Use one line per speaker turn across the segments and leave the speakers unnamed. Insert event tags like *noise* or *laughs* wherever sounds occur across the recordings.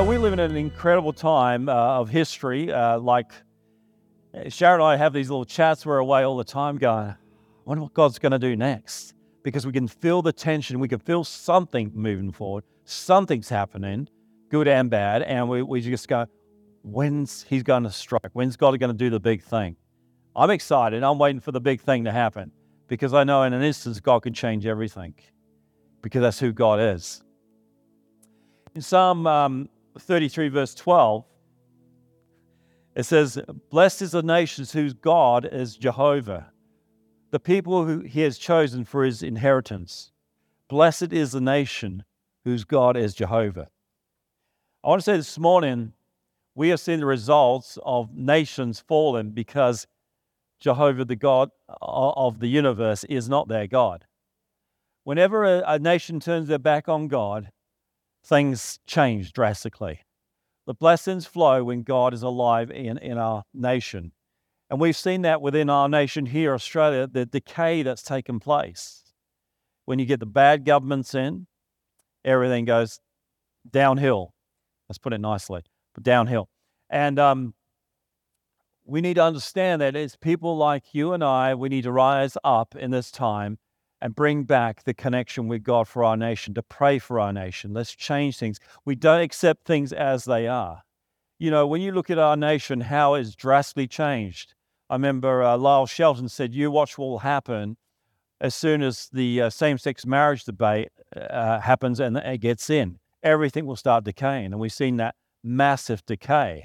know, we live in an incredible time uh, of history. Uh, like Sharon and I have these little chats. We're away all the time going, I wonder what God's going to do next. Because we can feel the tension. We can feel something moving forward. Something's happening, good and bad. And we, we just go, when's He's going to strike? When's God going to do the big thing? I'm excited. I'm waiting for the big thing to happen because I know in an instant God can change everything because that's who God is. In Psalm um, 33, verse 12, it says, Blessed is the nations whose God is Jehovah, the people who he has chosen for his inheritance. Blessed is the nation whose God is Jehovah. I want to say this morning, we have seen the results of nations fallen because Jehovah, the God of the universe, is not their God. Whenever a, a nation turns their back on God, things change drastically. The blessings flow when God is alive in, in our nation. And we've seen that within our nation here, Australia, the decay that's taken place. When you get the bad governments in, everything goes downhill. Let's put it nicely, but downhill. And um, we need to understand that it's people like you and I, we need to rise up in this time and bring back the connection with God for our nation, to pray for our nation. Let's change things. We don't accept things as they are. You know, when you look at our nation, how it's drastically changed. I remember uh, Lyle Shelton said, You watch what will happen as soon as the uh, same sex marriage debate uh, happens and it gets in. Everything will start decaying. And we've seen that massive decay.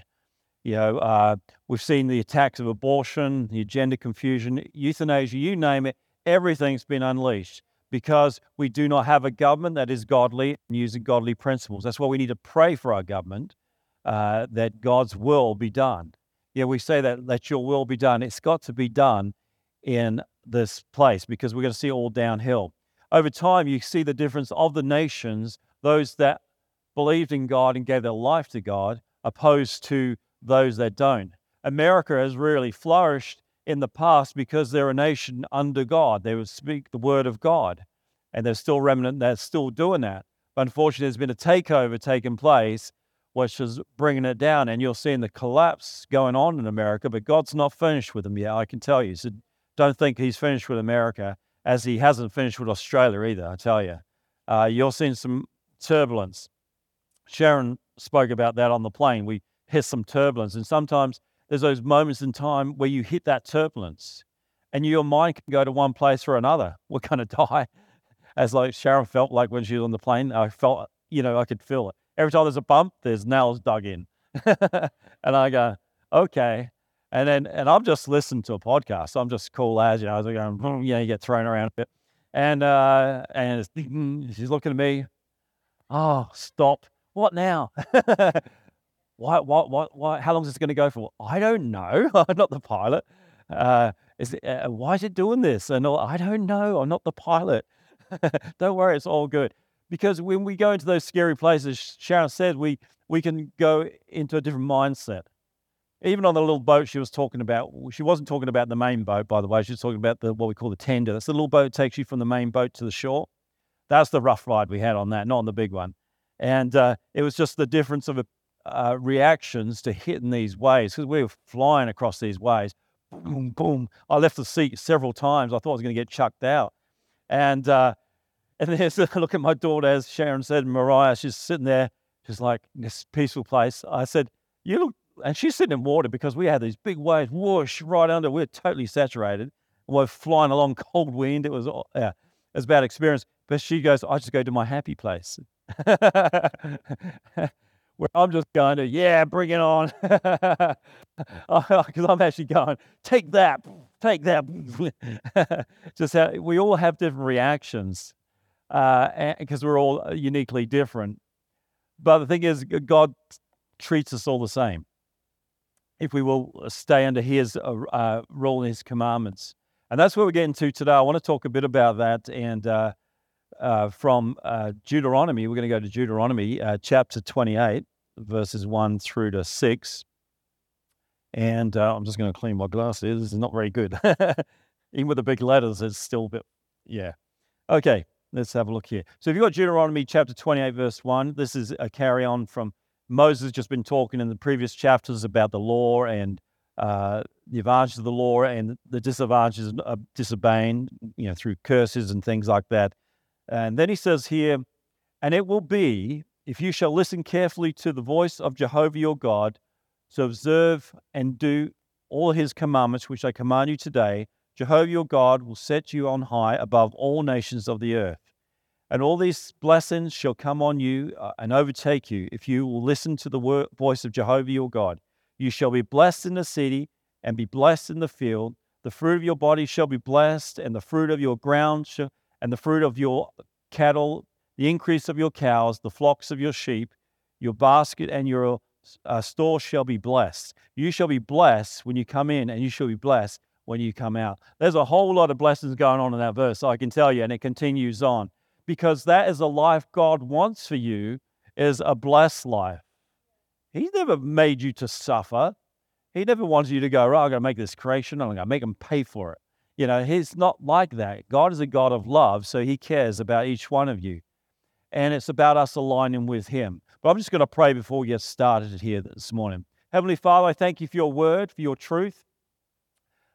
You know, uh, we've seen the attacks of abortion, the gender confusion, euthanasia, you name it everything's been unleashed because we do not have a government that is godly and using godly principles. That's why we need to pray for our government uh, that God's will be done. Yeah, we say that, let your will be done. It's got to be done in this place because we're going to see all downhill. Over time, you see the difference of the nations, those that believed in God and gave their life to God, opposed to those that don't. America has really flourished in the past because they're a nation under God. They would speak the word of God, and they're still remnant They're still doing that. But unfortunately, there's been a takeover taking place, which is bringing it down, and you're seeing the collapse going on in America. But God's not finished with them yet, I can tell you. So don't think He's finished with America, as He hasn't finished with Australia either. I tell you, uh, you're seeing some turbulence. Sharon spoke about that on the plane. We hit some turbulence, and sometimes there's those moments in time where you hit that turbulence and your mind can go to one place or another. *laughs* We're going to die. As like Sharon felt like when she was on the plane, I felt, you know, I could feel it. Every time there's a bump, there's nails dug in. *laughs* and I go, okay. And then, and I've just listened to a podcast. So I'm just cool as, you know, I was going, hmm, yeah, you get thrown around a bit. And, uh, and *laughs* she's looking at me. Oh, stop. What now? How long is this going to go for? I don't know. *laughs* I'm not the pilot. Uh, is it, uh, why is it doing this? And all, I don't know. I'm not the pilot. *laughs* don't worry, it's all good. Because when we go into those scary places, Sharon said we we can go into a different mindset. Even on the little boat she was talking about, she wasn't talking about the main boat, by the way. She was talking about the what we call the tender. That's the little boat that takes you from the main boat to the shore. That's the rough ride we had on that, not on the big one. And uh, it was just the difference of a uh, reactions to hitting these waves because we were flying across these waves. Boom, boom. I left the seat several times. I thought I was going to get chucked out. And uh, *laughs* and then a look at my daughter, as Sharon said, Mariah, she's sitting there, just like this peaceful place. I said, You look, and she's sitting in water because we had these big waves whoosh right under. We we're totally saturated. We're flying along *laughs* cold wind. It was, yeah, it was a bad experience. But she goes, I just go to my happy place. *laughs* where I'm just going to, yeah, bring it on. *laughs* Because I'm actually going, take that, take that. *laughs* just how we all have different reactions because uh, we're all uh, uniquely different. But the thing is, God treats us all the same if we will uh, stay under His uh, uh, rule and His commandments. And that's what we're getting to today. I want to talk a bit about that and uh, from uh, Deuteronomy. We're going to go to Deuteronomy uh, chapter 28, verses 1 through to 6. And uh, I'm just going to clean my glasses. This is not very good. *laughs* Even with the big letters, it's still a bit, yeah. Okay, let's have a look here. So if you've got Deuteronomy chapter 28, verse 1, this is a carry on from Moses just been talking in the previous chapters about the law and uh, the advantages of the law and the disadvantages of disobeying, you know, through curses and things like that. And then he says here, and it will be if you shall listen carefully to the voice of Jehovah your God, to observe and do all his commandments which I command you today, Jehovah your God will set you on high above all nations of the earth. And all these blessings shall come on you uh, and overtake you if you will listen to the voice of Jehovah your God. You shall be blessed in the city and be blessed in the field. The fruit of your body shall be blessed, and the fruit of your ground shall, and the fruit of your cattle, the increase of your cows, the flocks of your sheep, your basket and your uh, store shall be blessed. You shall be blessed when you come in, and you shall be blessed when you come out. There's a whole lot of blessings going on in that verse, I can tell you, and it continues on because that is a life God wants for you is a blessed life. He's never made you to suffer. He never wants you to go, right, I'm going to make this creation, I'm going to make them pay for it. You know, he's not like that. God is a God of love, so he cares about each one of you. And it's about us aligning with him. But I'm just going to pray before we get started here this morning. Heavenly Father, I thank you for your word, for your truth.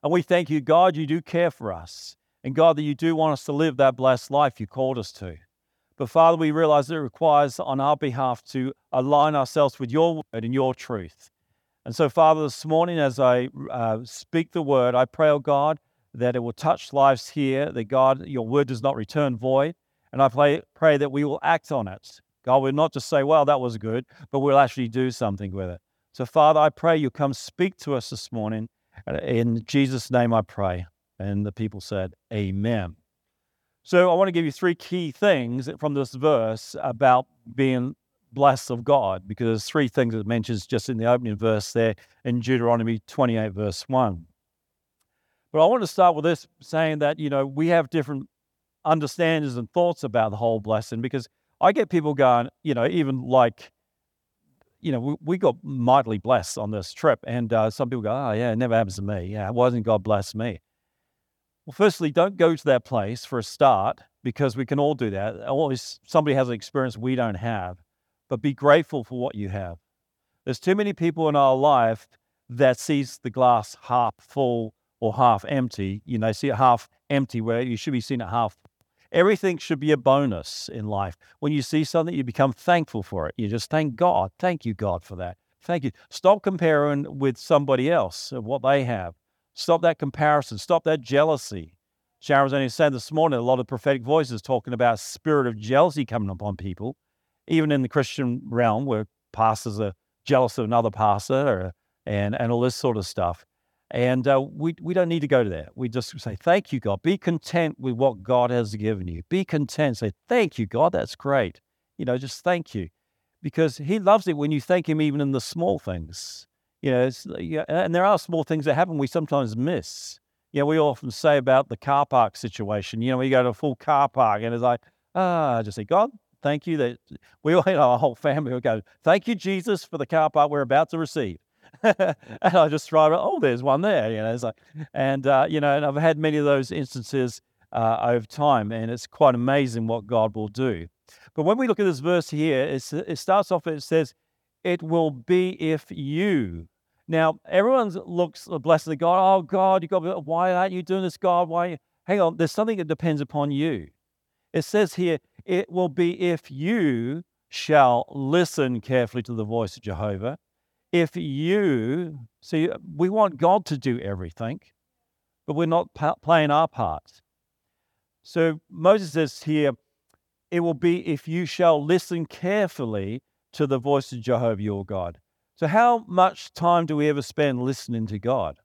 And we thank you, God, you do care for us. And God, that you do want us to live that blessed life you called us to. But Father, we realize that it requires on our behalf to align ourselves with your word and your truth. And so, Father, this morning as I uh, speak the word, I pray, oh God, that it will touch lives here, that God, your word does not return void. And I pray, pray that we will act on it. God will not just say, well, that was good, but we'll actually do something with it. So, Father, I pray you come speak to us this morning. In Jesus' name I pray. And the people said, Amen. So I want to give you three key things from this verse about being blessed of God, because there's three things it mentions just in the opening verse there in Deuteronomy 28, verse 1. But I want to start with this saying that, you know, we have different understandings and thoughts about the whole blessing because I get people going, you know, even like, you know, we, we got mightily blessed on this trip. And uh, some people go, oh, yeah, it never happens to me. Yeah, why doesn't God bless me? Well, firstly, don't go to that place for a start because we can all do that. Always somebody has an experience we don't have, but be grateful for what you have. There's too many people in our life that sees the glass half full or half empty. You know, see it half empty where you should be seeing it half. Everything should be a bonus in life. When you see something, you become thankful for it. You just thank God. Thank you, God, for that. Thank you. Stop comparing with somebody else of what they have. Stop that comparison. Stop that jealousy. Sharon was only saying this morning a lot of prophetic voices talking about spirit of jealousy coming upon people, even in the Christian realm where pastors are jealous of another pastor or, and, and all this sort of stuff. And uh, we, we don't need to go to that. We just say, Thank you, God. Be content with what God has given you. Be content. Say, Thank you, God. That's great. You know, just thank you. Because He loves it when you thank Him even in the small things. You know, yeah, and there are small things that happen we sometimes miss. You know, we often say about the car park situation. You know, we go to a full car park and it's like, ah, I just say, God, thank you that we all, *laughs* you know, our whole family will go, thank you, Jesus, for the car park we're about to receive. *laughs* and I just try, oh, there's one there. You know, it's like, and uh, you know, and I've had many of those instances uh, over time, and it's quite amazing what God will do. But when we look at this verse here, it starts off. It says, "It will be if you." Now, everyone looks blessed God. Oh, God, you got. Why aren't you doing this, God? Why? Hang on. There's something that depends upon you. It says here, it will be if you shall listen carefully to the voice of Jehovah. If you see, uh, we want God to do everything, but we're not playing our part. So Moses says here, it will be if you shall listen carefully to the voice of Jehovah your God. So, how much time do we ever spend listening to God?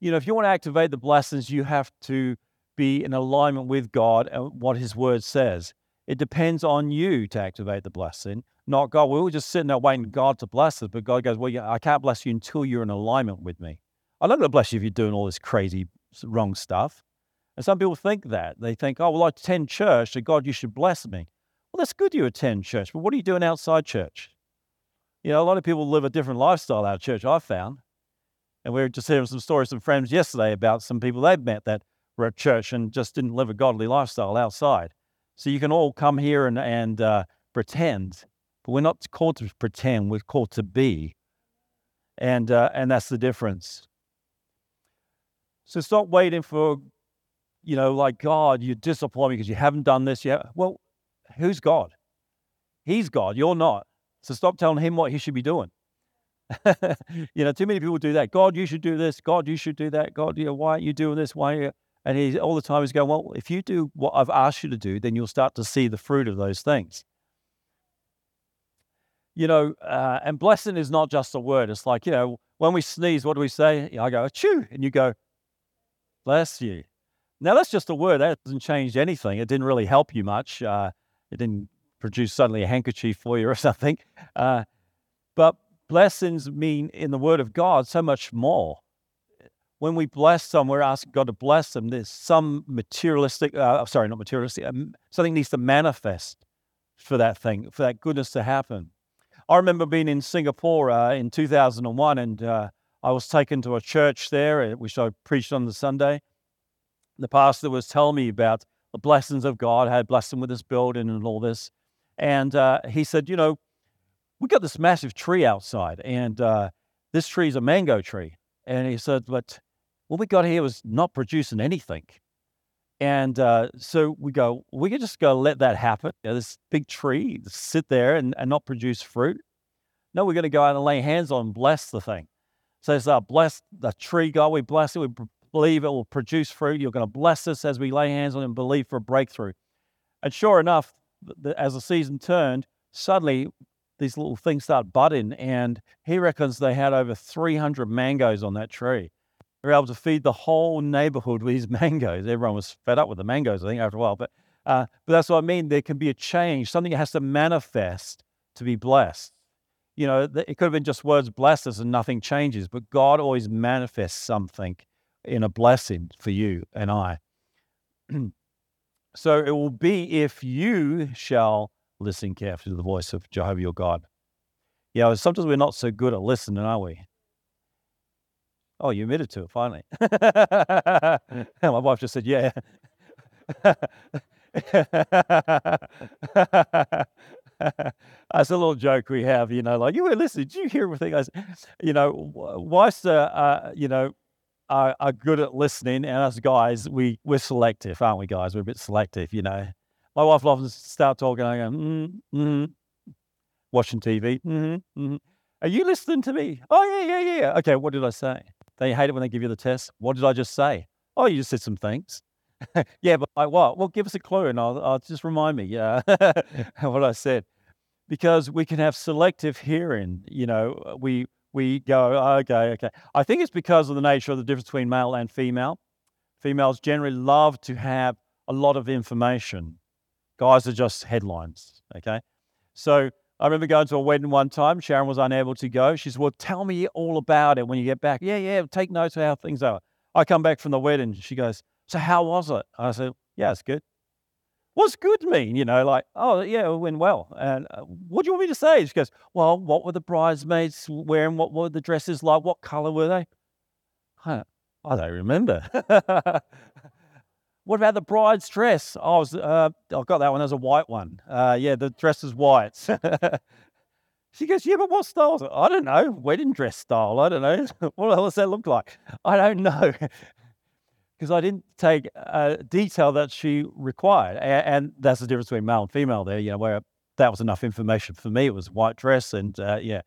You know, if you want to activate the blessings, you have to be in alignment with God and what His Word says. It depends on you to activate the blessing, not God. We were just sitting there waiting God to bless us, but God goes, Well, I can't bless you until you're in alignment with me. I'm not going to bless you if you're doing all this crazy, wrong stuff. And some people think that. They think, Oh, well, I attend church, so God, you should bless me. Well, that's good you attend church, but what are you doing outside church? You know, a lot of people live a different lifestyle out of church, I've found. And we were just hearing some stories from friends yesterday about some people they've met that were at church and just didn't live a godly lifestyle outside. So you can all come here and, and uh, pretend, but we're not called to pretend. We're called to be, and uh, and that's the difference. So stop waiting for, you know, like God, you disappoint me because you haven't done this yet. Well, who's God? He's God. You're not. So stop telling him what he should be doing. *laughs* you know, too many people do that. God, you should do this. God, you should do that. God, you know, why aren't you doing this? Why? Are you? And he's all the time he's going, well, if you do what I've asked you to do, then you'll start to see the fruit of those things. You know, uh, and blessing is not just a word. It's like, you know, when we sneeze, what do we say? I go, chew. And you go, bless you. Now, that's just a word. That doesn't change anything. It didn't really help you much. Uh, it didn't produce suddenly a handkerchief for you or *laughs* something. Uh, but blessings mean in the Word of God so much more. When we bless someone, we're asking God to bless them. There's some materialistic, uh, sorry, not materialistic, um, something needs to manifest for that thing, for that goodness to happen. I remember being in Singapore uh, in 2001 and uh, I was taken to a church there, uh, which I preached on the Sunday. The pastor was telling me about the blessings of God, had blessed him with this building and all this. And uh, he said, You know, we got this massive tree outside, and uh, this tree is a mango tree. And he said, But what we got here was not producing anything. And uh, so we go, we can just go let that happen. You know, this big tree sit there and, and not produce fruit. No, we're going to go out and lay hands on bless the thing. So it's uh, bless the tree, God. We bless it. We believe it will produce fruit. You're going to bless us as we lay hands on it and believe for a breakthrough. And sure enough, as the season turned, suddenly these little things start budding. And he reckons they had over 300 mangoes on that tree. They were able to feed the whole neighborhood with these *laughs* mangoes. Everyone was fed up with the mangoes, I think, after a while. But, uh, but that's what I mean. There can be a change, something that has to manifest to be blessed. You know, it could have been just words bless us and nothing changes, but God always manifests something in a blessing for you and I. *clears throat* So it will be if you shall listen carefully to the voice of Jehovah your God. Yeah, sometimes we're not so good at listening, are we? Oh, you admitted to it finally. *laughs* My wife just said, yeah. *laughs* That's a little joke we have, you know, like, you were listening. Did you hear everything I said? You know, wife's, uh, uh, you know, are, are good at listening, and us guys, we we're selective, aren't we, guys? We're a bit selective, you know. My wife loves to start talking. I go, mm, mm, watching TV. Mm, mm. Are you listening to me? Oh yeah, yeah, yeah. Okay, what did I say? They hate it when they give you the test. What did I just say? Oh, you just said some things. *laughs* yeah, but like what? Well, give us a clue, and I'll, I'll just remind me. Yeah, *laughs* what I said, because we can have selective hearing. You know, uh, we we go, oh, okay, okay. I think it's because of the nature of the difference between male and female. Females generally love to have a lot of information. Guys are just headlines, okay? So I remember going to a wedding one time. Sharon was unable to go. She said, Well, tell me all about it when you get back. Yeah, yeah, take notes of how things are. I come back from the wedding. She goes, So how was it? I said, Yeah, it's good what's good mean? You know, like, oh, yeah, it went well. And uh, what do you want me to say? She goes, well, what were the bridesmaids wearing? What were the dresses like? What color were they? I, I don't remember. *laughs* what about the bride's dress? I was, uh, I got that one as a white one. Uh, yeah, the dress is white. *laughs* she goes, yeah, but what style? I don't know. Wedding dress style. I don't know. *laughs* what the hell does that look like? I don't know *laughs* because I didn't take uh, detail that she required. And, and, that's the difference between male and female there, you know, where that was enough information for me. It was white dress and uh, yeah,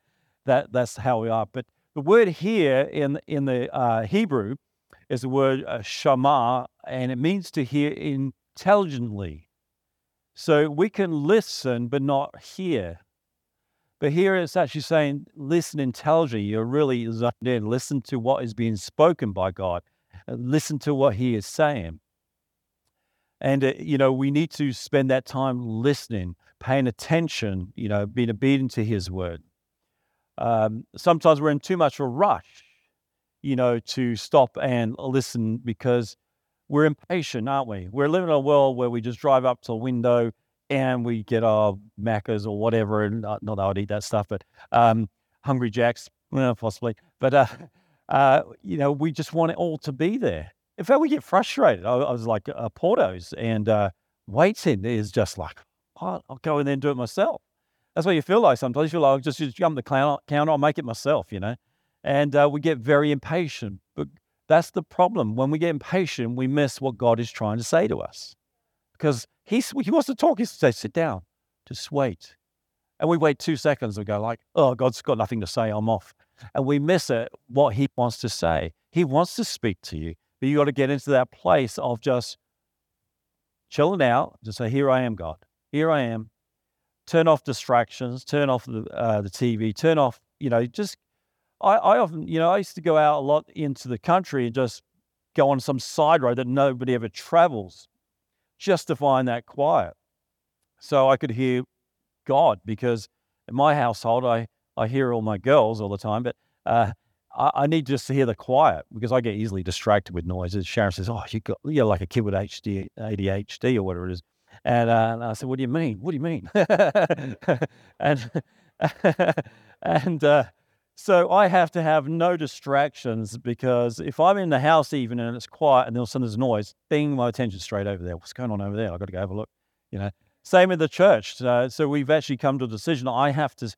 that that's how we are. But the word here in, in the uh, Hebrew is the word uh, shama, and it means to hear intelligently. So we can listen but not hear. But here it's actually saying, listen intelligently. You're really zoned in. Listen to what is being spoken by God listen to what he is saying. And, uh, you know, we need to spend that time listening, paying attention, you know, being obedient to his word. Um, sometimes we're in too much of a rush, you know, to stop and listen because we're impatient, aren't we? We're living in a world where we just drive up to a window and we get our Maccas or whatever. And not, not that I would eat that stuff, but um, Hungry Jacks, well, possibly. But, uh, *laughs* uh, you know, we just want it all to be there. In fact, we get frustrated. I, I was like uh, Portos and uh, waiting is just like, oh, I'll go in there and do it myself. That's what you feel like sometimes. You feel like I'll just, just jump the counter, I'll make it myself, you know. And uh, we get very impatient. But that's the problem. When we get impatient, we miss what God is trying to say to us. Because he's, he wants to talk. He says, sit down, just wait. And we wait two seconds and go like, oh, God's got nothing to say, I'm off. And we miss it, what he wants to say. He wants to speak to you, but you got to get into that place of just chilling out, just say, here I am, God. Here I am. Turn off distractions, turn off the, uh, the TV, turn off, you know, just, I, I often, you know, I used to go out a lot into the country and just go on some side road that nobody ever travels just to find that quiet. So I could hear God because in my household, I, I hear all my girls all the time, but uh, I, I, need just to hear the quiet because I get easily distracted with noises. Sharon says, "Oh, you got you're like a kid with HD, ADHD or whatever it is," and, uh, and I said, "What do you mean? What do you mean?" *laughs* and *laughs* and uh, so I have to have no distractions because if I'm in the house even and it's quiet and there's some noise, bing, my attention straight over there. What's going on over there? I've got to go have a look. You know, same in the church. Uh, so we've actually come to a decision. I have to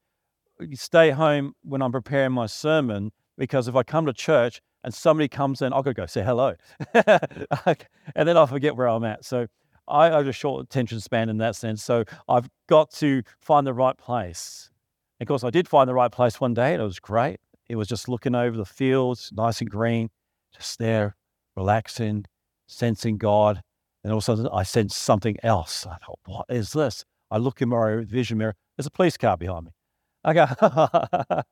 stay home when I'm preparing my sermon because if I come to church and somebody comes in, I've got to go say hello. *laughs* and then I forget where I'm at. So I have a short attention span in that sense. So I've got to find the right place. Of course, I did find the right place one day and it was great. It was just looking over the fields, nice and green, just there, relaxing, sensing God. And all of a sudden, I sensed something else. I thought, what is this? I look in my vision mirror. There's a police car behind me. I go, *laughs*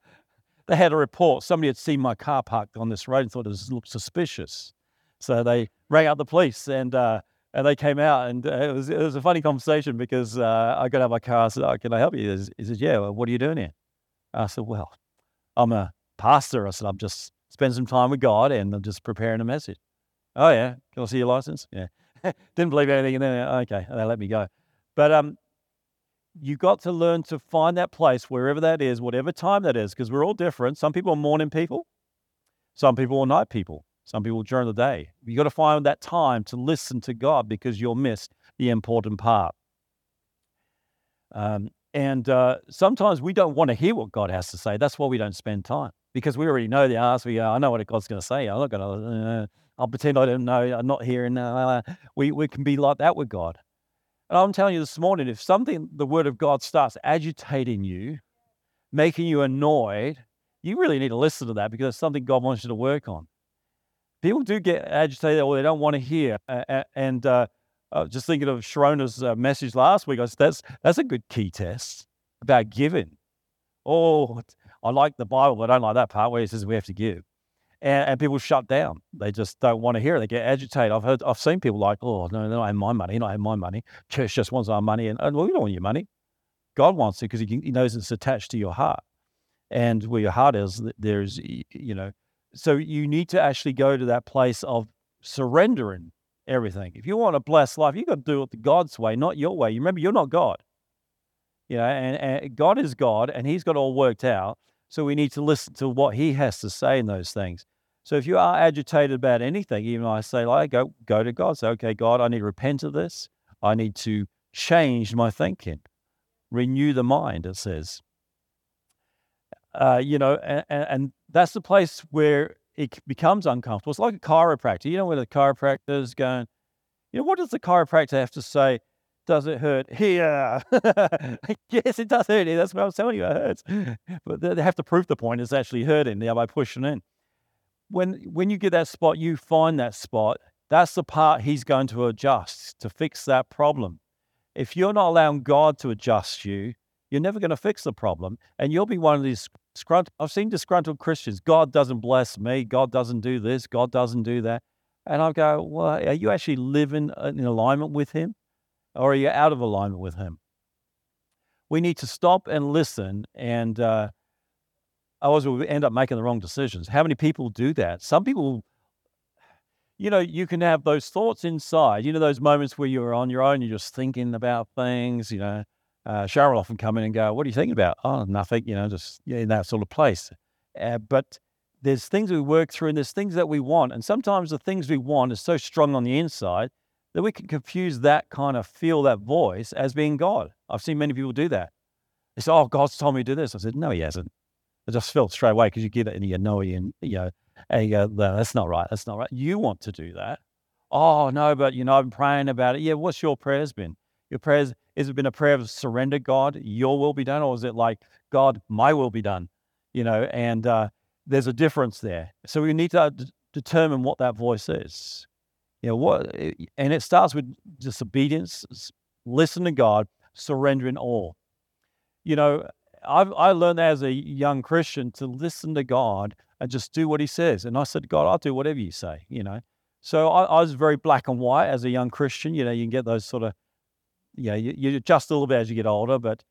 they had a report. Somebody had seen my car parked on this road and thought it looked suspicious. So they rang out the police and uh, and they came out and uh, it was it was a funny conversation because uh, I got out of my car. I said, oh, "Can I help you?" He said, "Yeah." Well, what are you doing here? I said, "Well, I'm a pastor." I said, "I'm just spending some time with God and I'm just preparing a message." Oh yeah, can I see your license? Yeah. *laughs* Didn't believe anything, and then okay, and they let me go. But um, you got to learn to find that place wherever that is, whatever time that is, because we're all different. Some people are morning people, some people are night people, some people during the day. You got to find that time to listen to God because you'll miss the important part. Um, and uh, sometimes we don't want to hear what God has to say. That's why we don't spend time because we already know the answer. We go, I know what God's going to say. I'm not going to. Uh, I'll pretend I don't know. I'm not hearing. Uh, we we can be like that with God. And I'm telling you this morning, if something, the word of God starts agitating you, making you annoyed, you really need to listen to that because it's something God wants you to work on. People do get agitated or they don't want to hear. And uh, uh, just thinking of Sharona's uh, message last week, I said, that's, that's a good key test about giving. Oh, I like the Bible, but I don't like that part where it says we have to give and, and people shut down. They just don't want to hear it. They get agitated. I've heard, I've seen people like, oh no, they don't have my money. Not have my money. Church just wants our money, and, and well, we don't want your money. God wants it because he, he knows it's attached to your heart, and where your heart is, there's you know. So you need to actually go to that place of surrendering everything. If you want a blessed life, you've got to do it the God's way, not your way. You remember, you're not God. You know, and, and God is God, and He's got all worked out. So we need to listen to what he has to say in those things. So if you are agitated about anything, even I say, like, go go to God. Say, okay, God, I need to repent of this. I need to change my thinking, renew the mind. It says, uh, you know, and, and that's the place where it becomes uncomfortable. It's like a chiropractor. You know, when the chiropractor is going, you know, what does the chiropractor have to say does it hurt here? *laughs* yes, it does hurt. here. That's what I was telling you. It hurts. *laughs* But they have to prove the point it's actually hurting now by pushing in. When when you get that spot, you find that spot. That's the part he's going to adjust to fix that problem. If you're not allowing God to adjust you, you're never going to fix the problem. And you'll be one of these disgruntled, I've seen disgruntled Christians. God doesn't bless me. God doesn't do this. God doesn't do that. And I go, well, are you actually living in alignment with him? or are you out of alignment with Him? We need to stop and listen, and uh, otherwise we end up making the wrong decisions. How many people do that? Some people, you know, you can have those thoughts inside. You know, those moments where you're on your own, you're just thinking about things. You know, uh, Cheryl often come in and go, "What are you thinking about?" Oh, nothing. You know, just yeah, in that sort of place. Uh, but there's things we work through, and there's things that we want, and sometimes the things we want is so strong on the inside that we can confuse that kind of feel, that voice, as being God. I've seen many people do that. They say, Oh, God's told me to do this. I said, No, He hasn't. I just felt straight away because you get it in your know and you know, and you go, no, that's not right. That's not right. You want to do that. Oh, no, but you know, I've been praying about it. Yeah, what's your prayers been? Your prayers, has it been a prayer of surrender, God, your will be done? Or is it like, God, my will be done? You know, and uh, there's a difference there. So we need to d- determine what that voice is. You know, what, and it starts with disobedience, listen to God, surrendering all. You know, I've, I learned that as a young Christian to listen to God and just do what He says. And I said, God, I'll do whatever you say, you know. So I, I was very black and white as a young Christian. You know, you can get those sort of, yeah, you, you adjust a little bit as you get older. But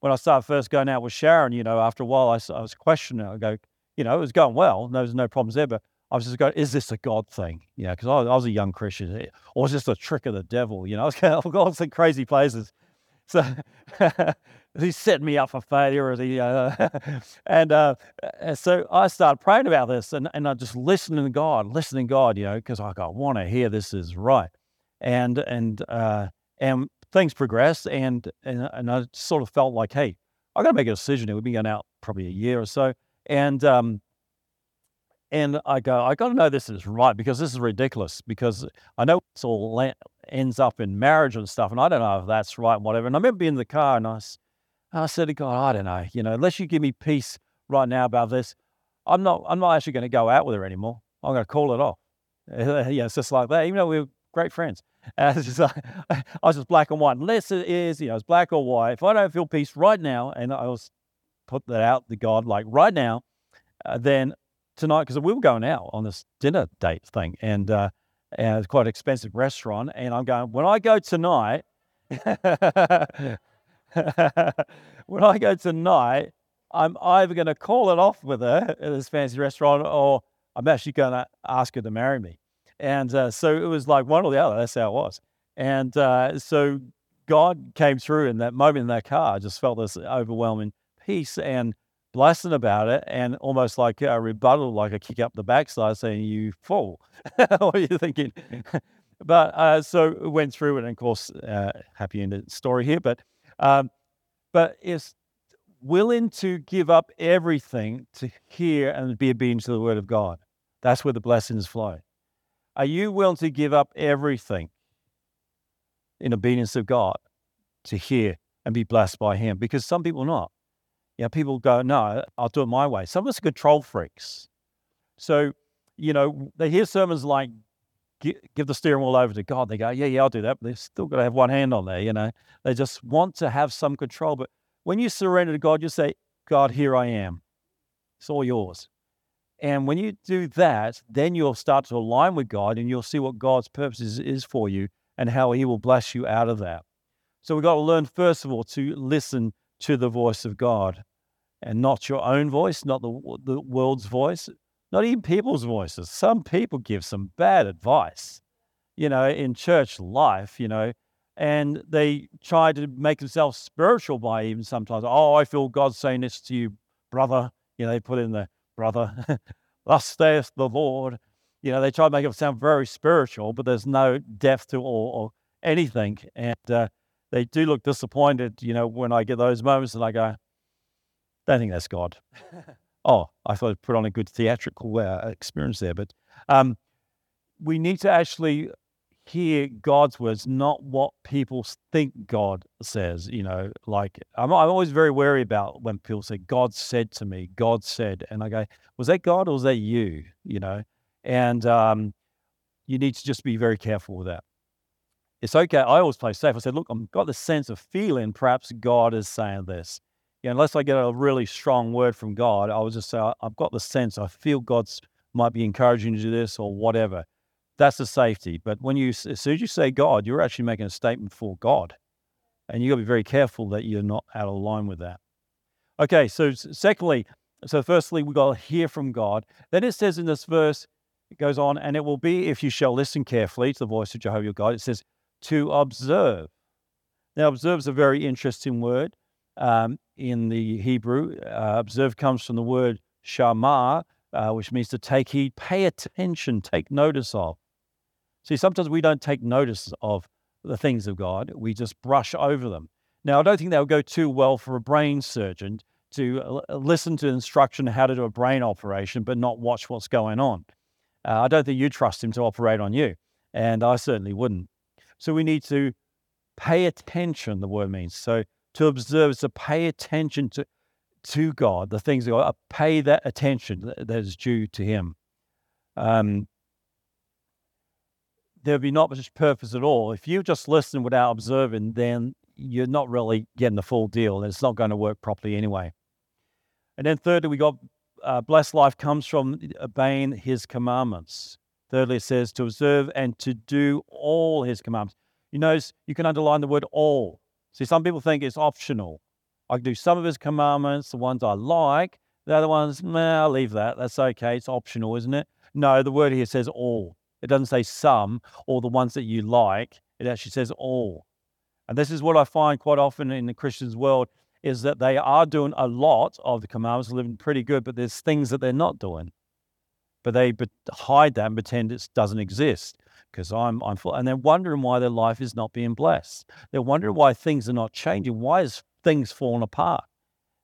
when I started first going out with Sharon, you know, after a while, I, I was questioning. I go, you know, it was going well. There was no problems there. But I was just going, is this a God thing? You know, because I, I, was a young Christian. Eh, or is this a trick of the devil? You know, *laughs* I was going, gone some crazy places. So *laughs* he's setting me up for failure. He, *laughs* uh, and uh, so I started praying about this and, and I just listening to God, listening to God, you know, because I, I want to hear this is right. And, and, uh, and things progressed and, and, and I sort of felt like, hey, I got to make a decision. It would be going out probably a year or so. And, um, and I go, I got to know this is right because this is ridiculous. Because I know it's all la- ends up in marriage and stuff, and I don't know if that's right and whatever. And I remember being in the car, and I, I said to God, I don't know, you know, unless you give me peace right now about this, I'm not, I'm not actually going to go out with her anymore. I'm going to call it off. *laughs* yeah, it's just like that. Even though we are great friends, *laughs* uh, just like, I was just black and white. Unless it is, you know, it's black or white. If I don't feel peace right now, and I was put that out to God, like right now, uh, then tonight because we were going out on this dinner date thing, and uh, and it's quite an expensive restaurant. And I'm going when I go tonight. *laughs* when I go tonight, I'm either going to call it off with her at this fancy restaurant, or I'm actually going to ask her to marry me. And uh, so it was like one or the other. That's how it was. And uh, so God came through in that moment in that car. I just felt this overwhelming peace and blessing about it and almost like a rebuttal, like a kick up the backside saying, You fool. *laughs* what are you thinking? *laughs* but uh, so it went through it, and of course, uh, happy ended story here. But um, but it's willing to give up everything to hear and be obedient to the word of God. That's where the blessings flow. Are you willing to give up everything in obedience of God to hear and be blessed by Him? Because some people not. You know, people go, no, I'll do it my way. Some of us are control freaks. So, you know, they hear sermons like, give the steering wheel over to God. They go, yeah, yeah, I'll do that. But they've still got to have one hand on there, you know. They just want to have some control. But when you surrender to God, you say, God, here I am. It's all yours. And when you do that, then you'll start to align with God and you'll see what God's purpose is, is for you and how He will bless you out of that. So we've got to learn, first of all, to listen to the voice of God and not your own voice, not the, the world's voice, not even people's voices. Some people give some bad advice, you know, in church life, you know, and they try to make themselves spiritual by even sometimes, oh, I feel God's saying this to you, brother. You know, they put in the brother, *laughs* thus saith the Lord. You know, they try to make it sound very spiritual, but there's no depth to or, or anything. And uh, they do look disappointed, you know, when I get those moments and I go, don't think that's God. *laughs* oh, I thought I'd put on a good theatrical uh, experience there, but um, we need to actually hear God's words, not what people think God says. You know, like I'm, I'm always very wary about when people say, God said to me, God said. And I go, was that God or was that you? You know, and um, you need to just be very careful with that it's okay. I always play safe. I said, look, I've got the sense of feeling perhaps God is saying this. You know, unless I get a really strong word from God, I would just say, I've got the sense, I feel God's might be encouraging you to do this or whatever. That's the safety. But when you, as soon as you say God, you're actually making a statement for God. And you've got to be very careful that you're not out of line with that. Okay, so secondly, so firstly, we've got to hear from God. Then it says in this verse, it goes on, and it will be if you shall listen carefully to the voice of Jehovah your God. It says, to observe. Now, observe is a very interesting word um, in the Hebrew. Uh, observe comes from the word shamar, uh, which means to take heed, pay attention, take notice of. See, sometimes we don't take notice of the things of God, we just brush over them. Now, I don't think that would go too well for a brain surgeon to listen to instruction how to do a brain operation, but not watch what's going on. Uh, I don't think you trust him to operate on you, and I certainly wouldn't. So we need to pay attention, the word means. So to observe is to pay attention to, to God, the things of God, uh, pay that attention that is due to Him. Um, there would be not much purpose at all. If you just listen without observing, then you're not really getting the full deal, it's not going to work properly anyway. And then thirdly, we got uh, blessed life comes from obeying His commandments. Thirdly, it says to observe and to do all His commandments. You notice you can underline the word all. See, some people think it's optional. I can do some of his commandments, the ones I like. The other ones, nah, I'll leave that. That's okay. It's optional, isn't it? No, the word here says all. It doesn't say some or the ones that you like. It actually says all. And this is what I find quite often in the Christian's world is that they are doing a lot of the commandments, living pretty good, but there's things that they're not doing. But they hide that and pretend it doesn't exist because I'm, I'm full. And they're wondering why their life is not being blessed. They're wondering why things are not changing. Why is things falling apart?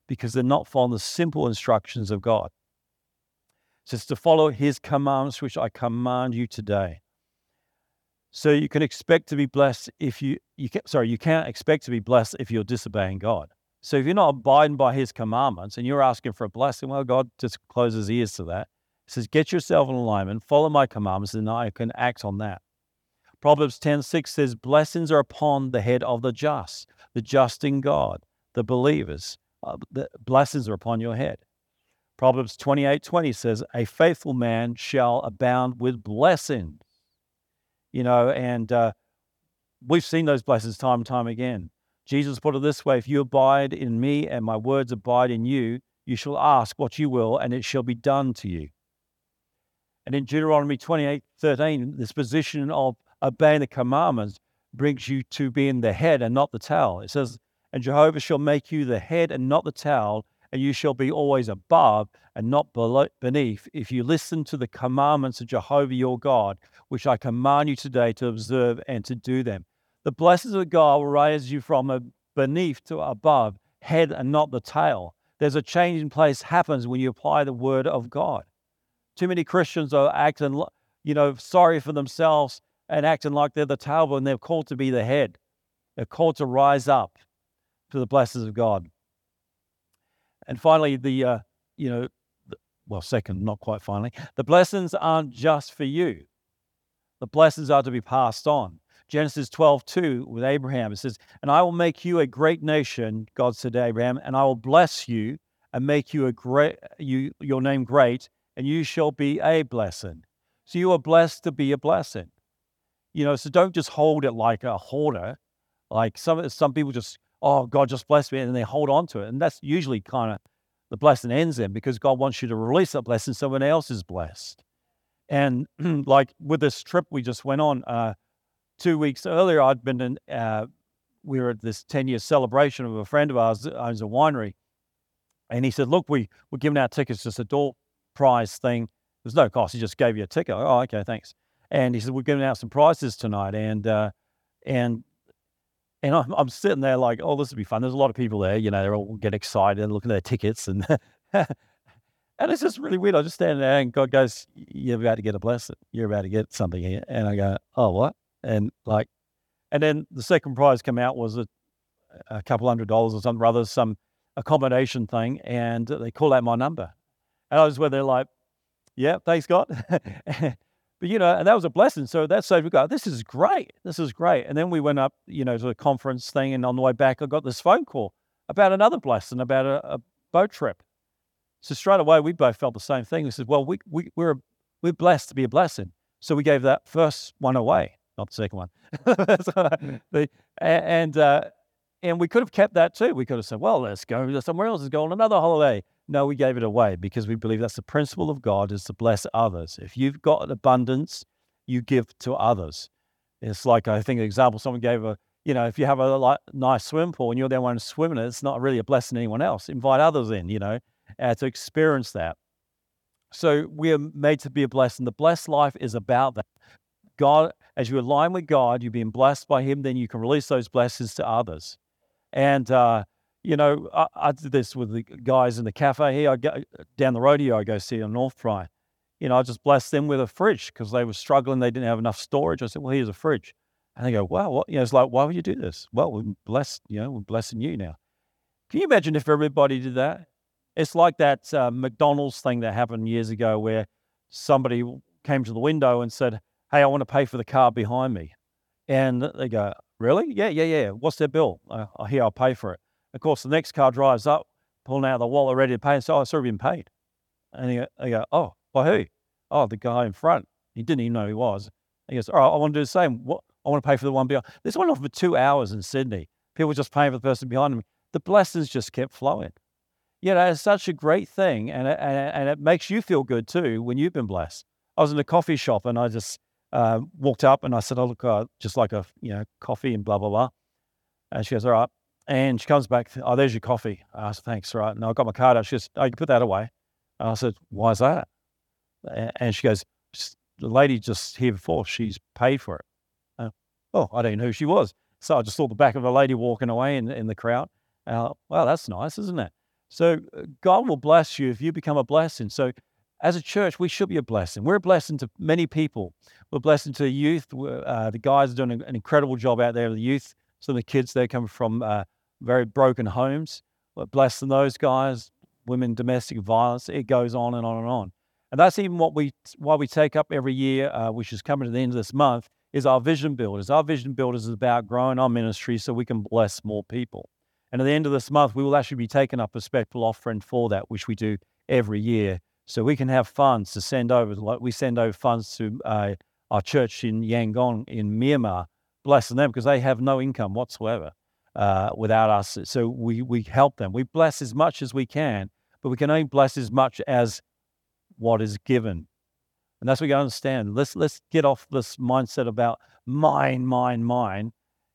Because they're not following the simple instructions of God. Says to follow his commands, which I command you today. So you can expect to be blessed if you, you can, sorry, you can't expect to be blessed if you're disobeying God. So if you're not abiding by his commandments and you're asking for a blessing, well, God just closes ears to that He says, Get yourself in alignment, follow my commandments, and I can act on that. Proverbs 10 6 says, Blessings are upon the head of the just, the just in God, the believers. Uh, the blessings are upon your head. Proverbs 28 20 says, A faithful man shall abound with blessings. You know, and uh, we've seen those blessings time and time again. Jesus put it this way If you abide in me and my words abide in you, you shall ask what you will, and it shall be done to you. And in Deuteronomy 28 13, this position of obeying the commandments brings you to being the head and not the tail. It says, And Jehovah shall make you the head and not the tail, and you shall be always above and not beneath, if you listen to the commandments of Jehovah your God, which I command you today to observe and to do them. The blessings of God will raise you from a beneath to above, head and not the tail. There's a change in place happens when you apply the word of God. Too many Christians are acting, you know, sorry for themselves and acting like they're the tail when they're called to be the head. They're called to rise up to the blessings of God. And finally, the, uh, you know, well, second, not quite finally, the blessings aren't just for you. The blessings are to be passed on. Genesis 12, 2 with Abraham, it says, And I will make you a great nation, God said to Abraham, and I will bless you and make you a great you your name great, and you shall be a blessing. So you are blessed to be a blessing. You know, so don't just hold it like a hoarder. Like some some people just, oh, God just blessed me, and they hold on to it. And that's usually kind of the blessing ends then because God wants you to release that blessing so someone else is blessed. And *clears throat* like with this trip we just went on, uh, two weeks earlier, I'd been in, uh, we were at this 10 year celebration of a friend of ours that owns a winery. And he said, Look, we, we're giving out tickets just a door prize thing. There's no cost. He just gave you a ticket. Oh, okay, thanks. And he said, we're giving out some prizes tonight. And, uh, and, and I'm, I'm sitting there like, oh, this will be fun. There's a lot of people there, you know, they're all get excited and looking at their tickets. And, *laughs* and it's just really weird. I just stand there and God goes, you're about to get a blessing. You're about to get something here. And I go, oh, what? And like, and then the second prize come out was a, a couple hundred dollars or something, rather some accommodation thing. And they call out my number. And I was where they're like, yeah, thanks, God. *laughs* but, you know, and that was a blessing. So that saved me. God, this is great. This is great. And then we went up, you know, to a conference thing. And on the way back, I got this phone call about another blessing, about a, a boat trip. So straight away, we both felt the same thing. We said, well, we, we, we're, we're blessed to be a blessing. So we gave that first one away, not the second one. *laughs* the, and, uh, and we could have kept that too. We could have said, well, let's go somewhere else. Let's go on another holiday. No, we gave it away because we believe that's the principle of God is to bless others. If you've got an abundance, you give to others. It's like I think an example someone gave a, you know, if you have a like, nice swimming pool and you're the one swimming it, it's not really a blessing to anyone else. Invite others in, you know, uh, to experience that. So we are made to be a blessing. The blessed life is about that. God, as you align with God, you're being blessed by Him, then you can release those blessings to others. And, uh, you know, I, I, did this with the guys in the cafe here. I go down the road here, I go see on North Fry. You know, I just blessed them with a fridge because they were struggling. They didn't have enough storage. I said, well, here's a fridge. And they go, wow, what? You know, it's like, why would you do this? Well, we're blessed, you know, we're blessing you now. Can you imagine if everybody did that? It's like that uh, McDonald's thing that happened years ago where somebody came to the window and said, Hey, I want to pay for the car behind me. And they go, Really? Yeah, yeah, yeah. What's their bill? Uh, here, I'll pay for it. Of course, the next car drives up, pulling out the wallet, ready to pay, and says, Oh, it's already been paid. And they go, Oh, by who? Oh, the guy in front. He didn't even know who he was. He goes, All right, I want to do the same. What? I want to pay for the one behind. This went on for two hours in Sydney. People just paying for the person behind them. The blessings just kept flowing. You know, it's such a great thing, and it, and, and it makes you feel good too when you've been blessed. I was in a coffee shop and I just uh, walked up and I said, "Oh look, uh, just like a you know coffee and blah blah blah." And she goes, "All right." And she comes back, "Oh, there's your coffee." I said, "Thanks, right." And I got my card out. She goes, "Oh, you put that away." And I said, "Why is that?" And she goes, "The lady just here before, she's paid for it." Uh, oh, I didn't know who she was. So I just saw the back of a lady walking away in, in the crowd. Well, that's nice, isn't it? So uh, God will bless you if you become a blessing. So as a church, we should be a blessing. We're a blessing to many people. We're a blessing to youth. Uh, the guys are doing an incredible job out there. The youth, some of the kids, they come from uh, very broken homes. We're blessing those guys, women, domestic violence. It goes on and on and on. And that's even what we why we take up every year, uh, which is coming to the end of this month, is our vision builders. Our vision builders is about growing our ministry so we can bless more people. And at the end of this month, we will actually be taking up a special offering for that, which we do every year so we can have funds to send over. Like we send over funds to uh, our church in Yangon in Myanmar, blessing them because they have no income whatsoever uh, without us. So we we help them. We bless as much as we can, but we can only bless as much as what is given. And that's what we got to understand. Let's let's get off this mindset about mine, mine, mine.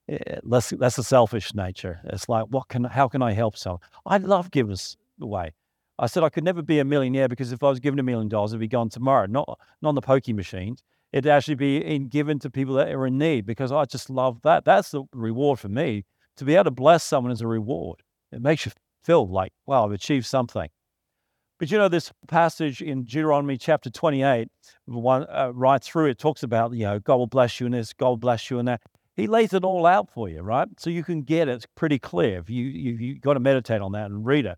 Eh, let's that's a selfish nature. It's like, what can how can I help someone? I love giving away. I said I could never be a millionaire because if I was given a million dollars, it'd be gone tomorrow. Not not on the pokey machines. It'd actually be in, given to people that are in need because I just love that. That's the reward for me. To be able to bless someone is a reward. It makes you feel like, wow, I've achieved something. But you know, this passage in Deuteronomy chapter 28, one, uh, right through it talks about, you know, God will bless you in this, God will bless you in that. He lays it all out for you, right? So you can get it pretty clear. If you, you, you got to meditate on that and read it.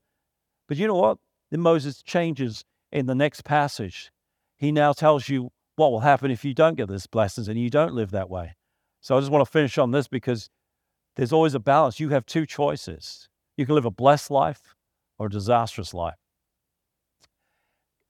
But you know what? Then Moses changes in the next passage. He now tells you what will happen if you don't get this blessings and you don't live that way. So I just want to finish on this because there's always a balance. You have two choices. You can live a blessed life or a disastrous life.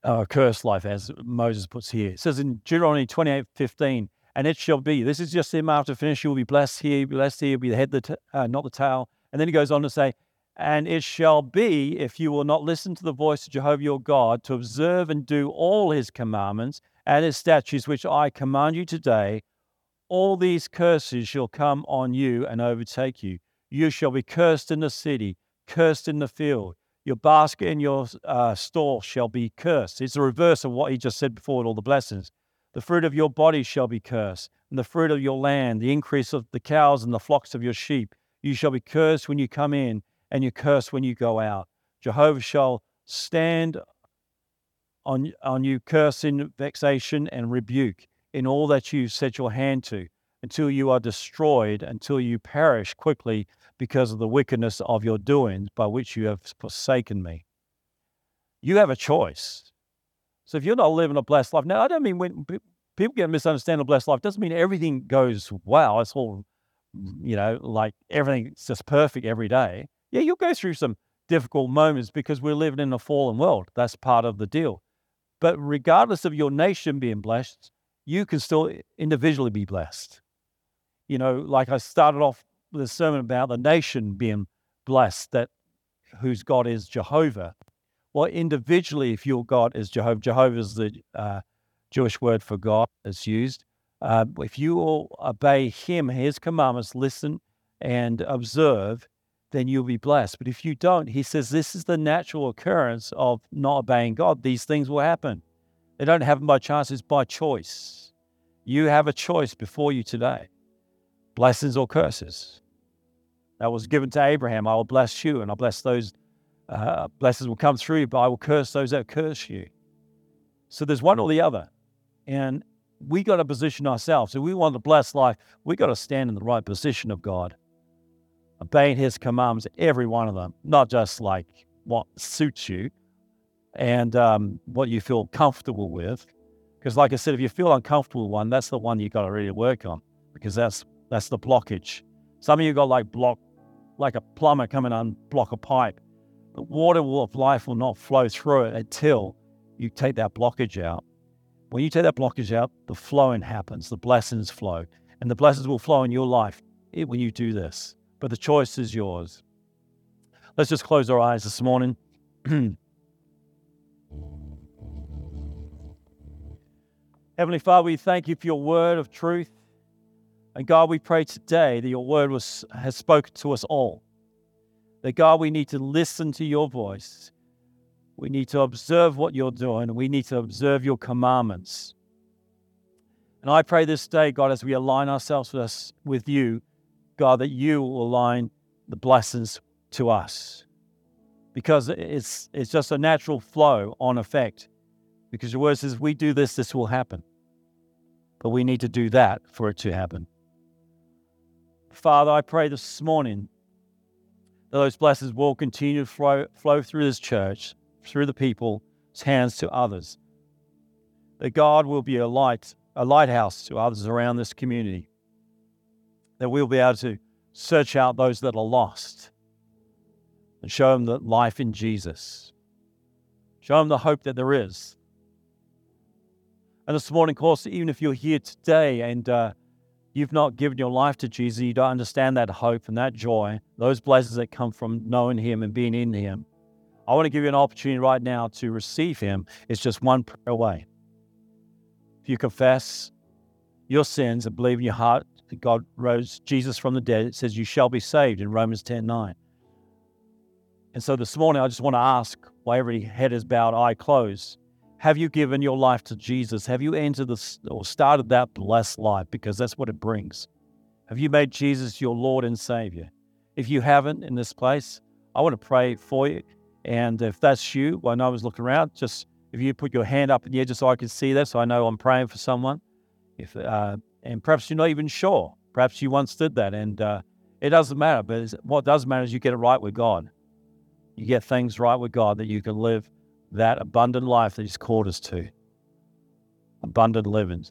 Uh, a cursed life, as Moses puts here. It says in Deuteronomy 28 15, and it shall be. This is just him after finish. You will be blessed here, blessed here, be the head, the t- uh, not the tail. And then he goes on to say, and it shall be, if you will not listen to the voice of Jehovah your God, to observe and do all his commandments and his statutes, which I command you today, all these curses shall come on you and overtake you. You shall be cursed in the city, cursed in the field. Your basket and your uh, store shall be cursed. It's the reverse of what he just said before with all the blessings. The fruit of your body shall be cursed, and the fruit of your land, the increase of the cows and the flocks of your sheep. You shall be cursed when you come in and you curse when you go out. Jehovah shall stand on, on you, cursing, vexation, and rebuke in all that you set your hand to, until you are destroyed, until you perish quickly because of the wickedness of your doings by which you have forsaken me. You have a choice. So if you're not living a blessed life, now I don't mean when people get misunderstand a blessed life, doesn't mean everything goes wow. It's all, you know, like everything's just perfect every day yeah, you'll go through some difficult moments because we're living in a fallen world. That's part of the deal. But regardless of your nation being blessed, you can still individually be blessed. You know, like I started off with a sermon about the nation being blessed, that whose God is Jehovah. Well, individually, if your God is Jehovah, Jehovah is the uh, Jewish word for God that's used. Uh, if you will obey Him, His commandments, listen and observe, then you'll be blessed. But if you don't, he says this is the natural occurrence of not obeying God. These things will happen. They don't happen by chance, it's by choice. You have a choice before you today blessings or curses. that was given to Abraham. I will bless you, and I'll bless those uh, blessings will come through you, but I will curse those that curse you. So there's one or the other. And we got to position ourselves. If we want a blessed life, we got to stand in the right position of God, obeying His commands, every one of them, not just like what suits you and um, what you feel comfortable with. Because, like I said, if you feel uncomfortable one, that's the one you got to really work on because that's that's the blockage. Some of you got like block, like a plumber coming on block a pipe. The water of life will not flow through it until you take that blockage out. When you take that blockage out, the flowing happens, the blessings flow, and the blessings will flow in your life when you do this. But the choice is yours. Let's just close our eyes this morning. *clears throat* Heavenly Father, we thank you for your word of truth. And God, we pray today that your word was, has spoken to us all. That God, we need to listen to your voice. We need to observe what you're doing. We need to observe your commandments. And I pray this day, God, as we align ourselves with, us, with you, God, that you will align the blessings to us. Because it's, it's just a natural flow on effect. Because your word says, we do this, this will happen. But we need to do that for it to happen. Father, I pray this morning that those blessings will continue to flow, flow through this church, through the people's hands to others. That God will be a light, a lighthouse to others around this community. That we'll be able to search out those that are lost and show them the life in Jesus. Show them the hope that there is. And this morning, of course, even if you're here today and uh, you've not given your life to Jesus, you don't understand that hope and that joy, those blessings that come from knowing Him and being in Him. I want to give you an opportunity right now to receive Him. It's just one prayer away. If you confess your sins and believe in your heart that God rose Jesus from the dead, it says you shall be saved in Romans 10 9. And so this morning, I just want to ask, while every head is bowed, eye closed, have you given your life to Jesus? Have you entered the, or started that blessed life? Because that's what it brings. Have you made Jesus your Lord and Savior? If you haven't in this place, I want to pray for you. And if that's you, when I was looking around, just if you put your hand up in the just so I can see that, so I know I'm praying for someone. If uh, and perhaps you're not even sure. Perhaps you once did that, and uh, it doesn't matter. But what does matter is you get it right with God. You get things right with God that you can live that abundant life that He's called us to. Abundant living.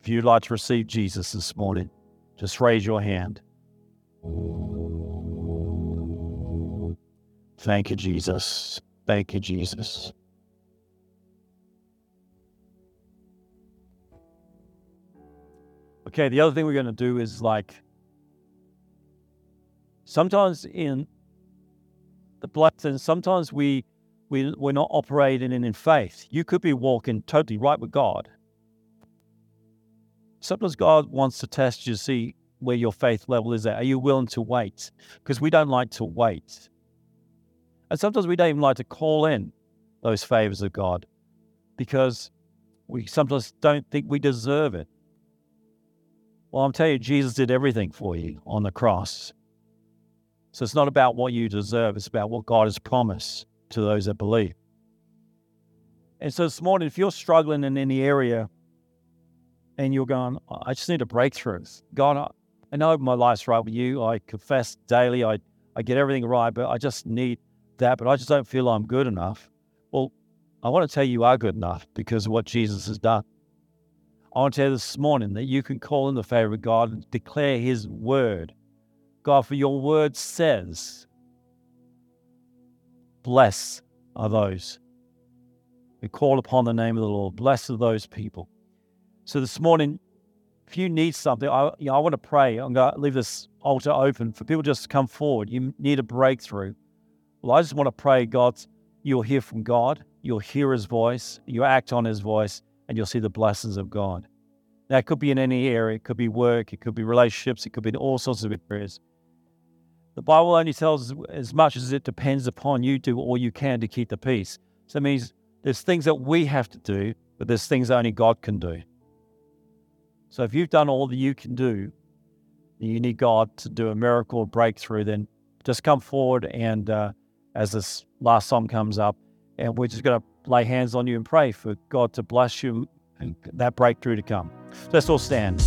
If you'd like to receive Jesus this morning, just raise your hand. Thank you, Jesus. Thank you, Jesus. Okay, the other thing we're going to do is like sometimes in the blessing, sometimes we we, we're not operating in, in faith. You could be walking totally right with God. Sometimes God wants to test you to see where your faith level is at. Are you willing to wait? Because we don't like to wait. And sometimes we don't even like to call in those favors of God because we sometimes don't think we deserve it. Well, I'm telling you, Jesus did everything for you on the cross. So it's not about what you deserve, it's about what God has promised to those that believe. And so this morning, if you're struggling in any area and you're going, I just need a breakthrough. God, I, know my life's right with you. I confess daily. I, I get everything right, but I just need that. But I just don't feel I'm good enough. Well, I want to tell you, you are good enough because of what Jesus has done. I want to tell you this morning that you can call in the favor of God and declare His word. God, for your word says Bless are those who call upon the name of the Lord. Blessed are those people. So this morning, if you need something, I, you know, I want to pray. I'm going to leave this altar open for people just to come forward. You need a breakthrough. Well, I just want to pray, God, you'll hear from God, you'll hear His voice, you'll act on His voice, and you'll see the blessings of God. That could be in any area. It could be work, it could be relationships, it could be in all sorts of areas. The Bible only tells as much as it depends upon you do all you can to keep the peace. So it means there's things that we have to do, but there's things only God can do. So if you've done all that you can do, and you need God to do a miracle, or breakthrough, then just come forward and uh, as this last song comes up, and we're just going to lay hands on you and pray for God to bless you and that breakthrough to come. Let's all stand.